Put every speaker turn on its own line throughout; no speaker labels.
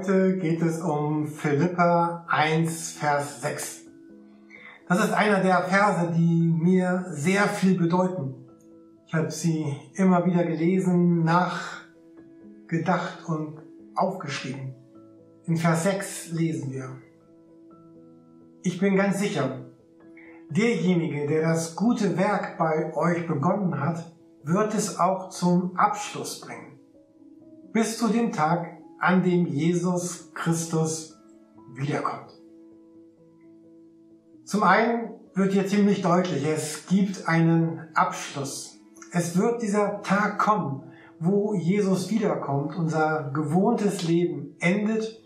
Heute geht es um Philippa 1, Vers 6. Das ist einer der Verse, die mir sehr viel bedeuten. Ich habe sie immer wieder gelesen, nachgedacht und aufgeschrieben. In Vers 6 lesen wir. Ich bin ganz sicher, derjenige, der das gute Werk bei euch begonnen hat, wird es auch zum Abschluss bringen. Bis zu dem Tag, an dem Jesus Christus wiederkommt. Zum einen wird hier ziemlich deutlich, es gibt einen Abschluss. Es wird dieser Tag kommen, wo Jesus wiederkommt, unser gewohntes Leben endet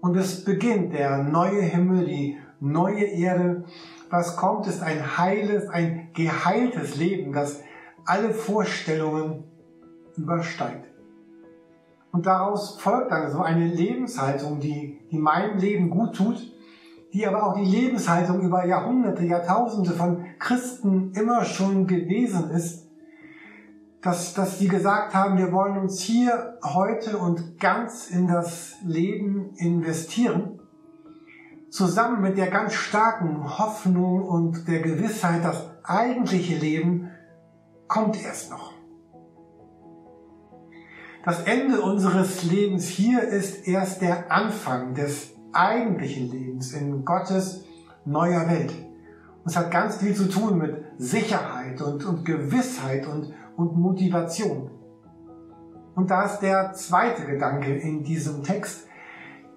und es beginnt der neue Himmel, die neue Erde. Was kommt, ist ein heiles, ein geheiltes Leben, das alle Vorstellungen übersteigt. Und daraus folgt dann so eine Lebenshaltung, die, die meinem Leben gut tut, die aber auch die Lebenshaltung über Jahrhunderte, Jahrtausende von Christen immer schon gewesen ist, dass, dass die gesagt haben, wir wollen uns hier heute und ganz in das Leben investieren, zusammen mit der ganz starken Hoffnung und der Gewissheit, das eigentliche Leben kommt erst noch. Das Ende unseres Lebens hier ist erst der Anfang des eigentlichen Lebens in Gottes neuer Welt. Und es hat ganz viel zu tun mit Sicherheit und, und Gewissheit und, und Motivation. Und da ist der zweite Gedanke in diesem Text.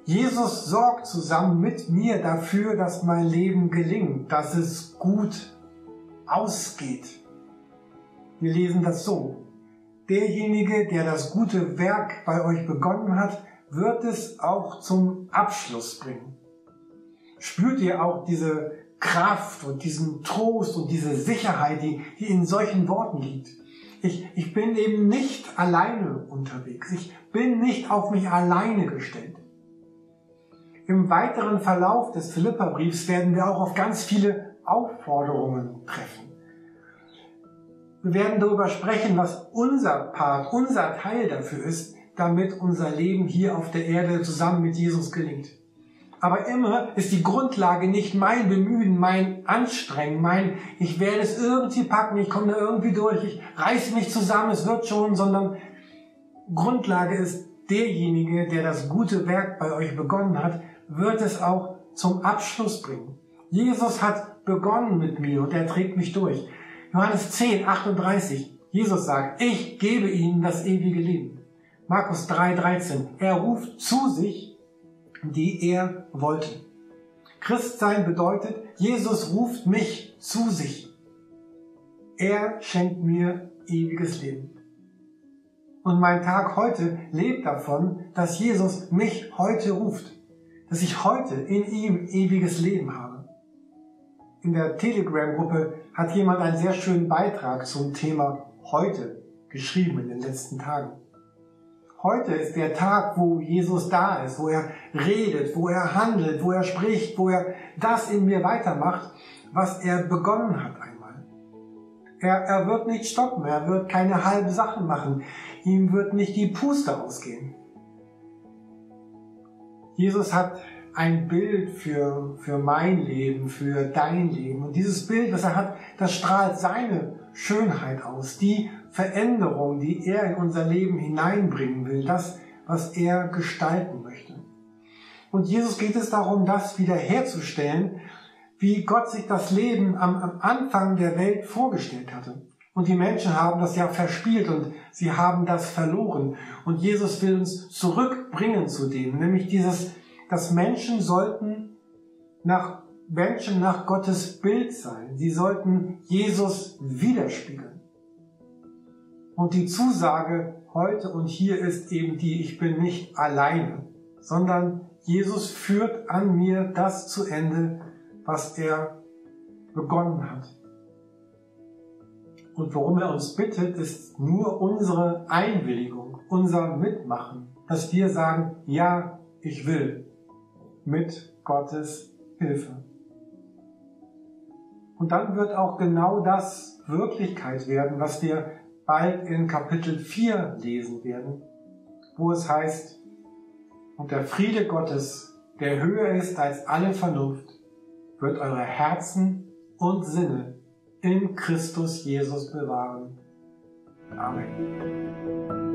Jesus sorgt zusammen mit mir dafür, dass mein Leben gelingt, dass es gut ausgeht. Wir lesen das so. Derjenige, der das gute Werk bei euch begonnen hat, wird es auch zum Abschluss bringen. Spürt ihr auch diese Kraft und diesen Trost und diese Sicherheit, die, die in solchen Worten liegt? Ich, ich bin eben nicht alleine unterwegs. Ich bin nicht auf mich alleine gestellt. Im weiteren Verlauf des Philipperbriefs werden wir auch auf ganz viele Aufforderungen treffen. Wir werden darüber sprechen, was unser Part, unser Teil dafür ist, damit unser Leben hier auf der Erde zusammen mit Jesus gelingt. Aber immer ist die Grundlage nicht mein Bemühen, mein Anstrengen, mein ich werde es irgendwie packen, ich komme da irgendwie durch, ich reiße mich zusammen, es wird schon, sondern Grundlage ist derjenige, der das gute Werk bei euch begonnen hat, wird es auch zum Abschluss bringen. Jesus hat begonnen mit mir und er trägt mich durch. Johannes 10, 38. Jesus sagt, ich gebe ihnen das ewige Leben. Markus 3, 13. Er ruft zu sich, die er wollte. Christsein bedeutet, Jesus ruft mich zu sich. Er schenkt mir ewiges Leben. Und mein Tag heute lebt davon, dass Jesus mich heute ruft, dass ich heute in ihm ewiges Leben habe in der Telegram-Gruppe hat jemand einen sehr schönen Beitrag zum Thema heute geschrieben in den letzten Tagen. Heute ist der Tag, wo Jesus da ist, wo er redet, wo er handelt, wo er spricht, wo er das in mir weitermacht, was er begonnen hat einmal. Er, er wird nicht stoppen, er wird keine halben Sachen machen, ihm wird nicht die Puste ausgehen. Jesus hat ein Bild für, für mein Leben, für dein Leben. Und dieses Bild, was er hat, das strahlt seine Schönheit aus, die Veränderung, die er in unser Leben hineinbringen will, das, was er gestalten möchte. Und Jesus geht es darum, das wiederherzustellen, wie Gott sich das Leben am, am Anfang der Welt vorgestellt hatte. Und die Menschen haben das ja verspielt und sie haben das verloren. Und Jesus will uns zurückbringen zu dem, nämlich dieses dass Menschen sollten nach Menschen nach Gottes Bild sein. Sie sollten Jesus widerspiegeln. Und die Zusage heute und hier ist eben die, ich bin nicht alleine, sondern Jesus führt an mir das zu Ende, was er begonnen hat. Und worum er uns bittet, ist nur unsere Einwilligung, unser Mitmachen, dass wir sagen, ja, ich will mit Gottes Hilfe. Und dann wird auch genau das Wirklichkeit werden, was wir bald in Kapitel 4 lesen werden, wo es heißt, Und der Friede Gottes, der höher ist als alle Vernunft, wird eure Herzen und Sinne in Christus Jesus bewahren. Amen.